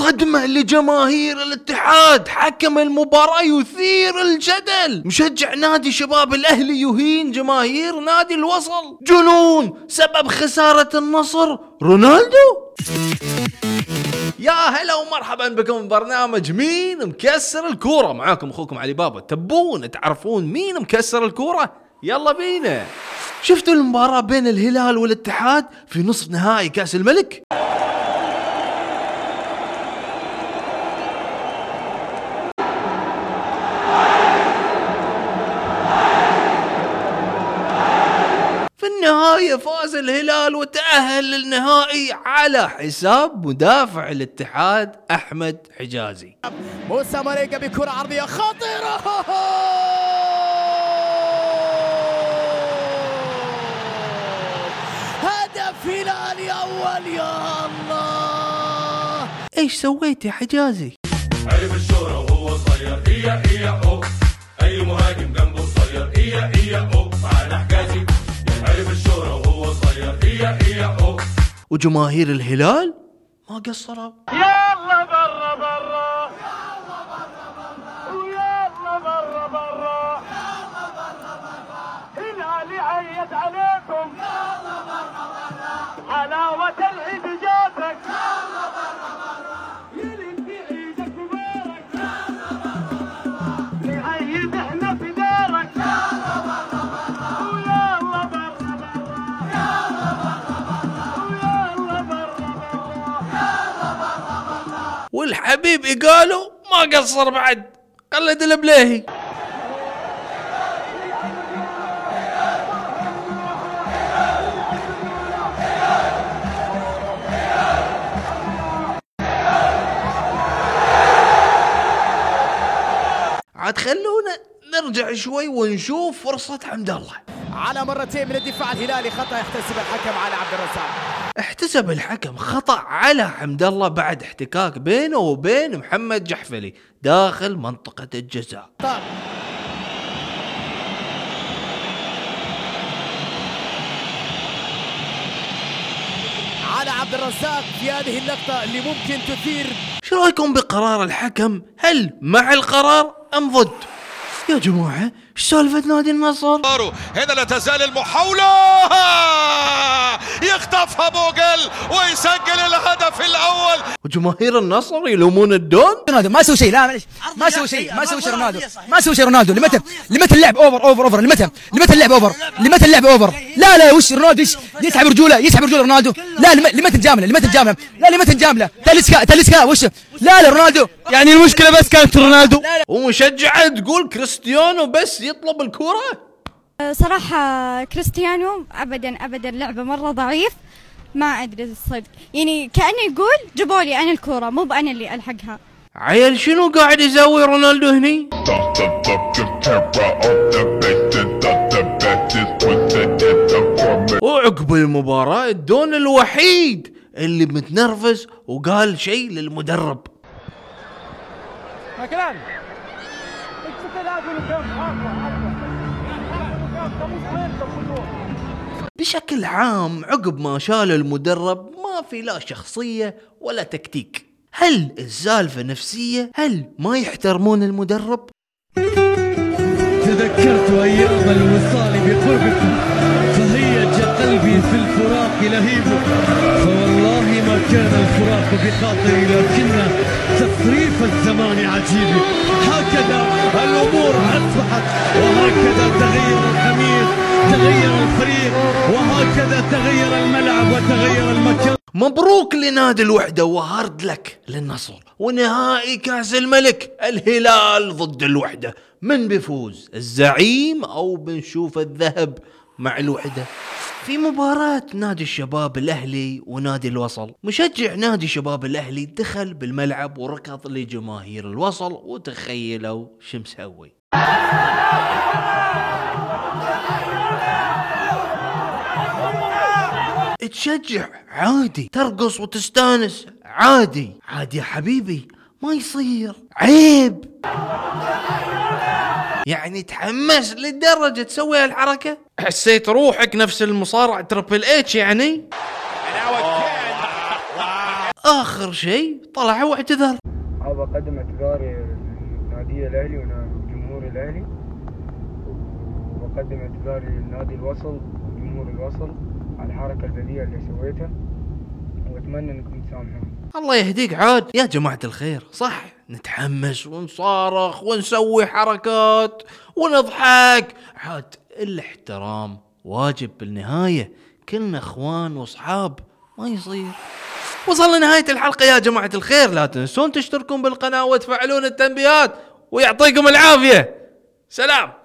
صدمة لجماهير الاتحاد. حكم المباراة يثير الجدل. مشجع نادي شباب الأهلي يهين جماهير نادي الوصل. جنون! سبب خسارة النصر. رونالدو! يا هلا ومرحبا بكم برنامج مين مكسر الكورة. معاكم أخوكم علي بابا تبون تعرفون مين مكسر الكورة؟ يلا بينا. شفتوا المباراة بين الهلال والاتحاد في نصف نهائي كأس الملك؟ في النهاية فاز الهلال وتأهل للنهائي على حساب مدافع الاتحاد أحمد حجازي. موسى ماريجا بكرة عرضية خطيرة. هدف هلالي أول يا الله. إيش سويت يا حجازي؟ عرف الشهرة وهو صغير إيا إيا أو أي مهاجم جنبه صغير إيا إيا أو وجماهير الهلال؟ ما قصروا. يلا برا. والحبيب قالوا ما قصر بعد. قلد البليهي. عاد خلونا نرجع شوي ونشوف فرصة حمد الله. على مرتين من الدفاع الهلالي خطأ يحتسب الحكم على عبد الرزاق. احتسب الحكم خطأ على حمد الله بعد احتكاك بينه وبين محمد جحفلي داخل منطقة الجزاء. على عبد الرزاق في هذه اللقطة اللي ممكن تثير شو رأيكم بقرار الحكم؟ هل مع القرار أم ضد؟ يا جماعة سالفة نادي النصر؟ هنا لا تزال المحاولة. يخطفها بوغل ويسجل الهدف الأول. وجماهير النصر يلومون الدون؟ رونالدو ما سوى شيء. لا معلش ما سوى شيء. ما سوى شيء رونالدو. ما سوى شيء رونالدو. لمتى؟ لمتى اللعب over over over لمتى؟ لمتى اللعب over لمتى اللعب over لا لا وش رونالدو؟ يس- يسحب رجوله يسحب رجوله رونالدو. لا لم- لمتى المجاملة؟ لمتى المجاملة؟ لا لمتى المجاملة؟ تاليسكا تاليسكا وش؟ لا لا رونالدو. يعني المشكلة بس كانت رونالدو. ومشجعة تقول كريستيانو بس يطلب الكرة؟ صراحة كريستيانو أبدا أبدا لعبة مرة ضعيف. ما أدري الصدق. يعني كأنه يقول جيبوا لي أنا الكورة مو بأنا اللي ألحقها. عيل شنو قاعد يسوي رونالدو هني؟ وعقب المباراة الدون الوحيد. اللي متنرفز وقال شيء للمدرب بشكل عام عقب ما شال المدرب ما في لا شخصية ولا تكتيك هل السالفة نفسية؟ هل ما يحترمون المدرب؟ تذكرت أيام الوصال بقربكم قلبي في الفراق لهيب فوالله ما كان الفراق بخاطري لكن تصريف الزمان عجيب. هكذا الأمور أصبحت وهكذا تغير الخميس تغير الفريق وهكذا تغير الملعب وتغير المكان. مبروك لنادي الوحدة وهارد لك للنصر ونهائي كأس الملك الهلال ضد الوحدة. من بيفوز الزعيم أو بنشوف الذهب مع الوحدة؟ في مباراة نادي الشباب الأهلي ونادي الوصل. مشجع نادي شباب الأهلي دخل بالملعب وركض لجماهير الوصل وتخيلوا شو مسوي. تشجع عادي ترقص وتستانس عادي. عادي يا حبيبي ما يصير. عيب. يعني تحمس للدرجة تسوي هالحركة؟ حسيت روحك نفس المصارع تربل اتش يعني؟ آخر شيء طلع واعتذر. حاب أقدم اعتذاري للنادي الأهلي وجمهور الأهلي. وأقدم اعتذاري لنادي الوصل وجمهور الوصل على الحركة البذيئة اللي سويتها. وأتمنى إنكم تسامحوني الله يهديك عاد. يا جماعة الخير صح. نتحمس ونصارخ ونسوي حركات ونضحك. عاد الاحترام واجب بالنهاية. كلنا إخوان وأصحاب ما يصير. وصلنا نهاية الحلقة يا جماعة الخير. لا تنسون تشتركون بالقناة وتفعلون التنبيهات ويعطيكم العافية. سلام.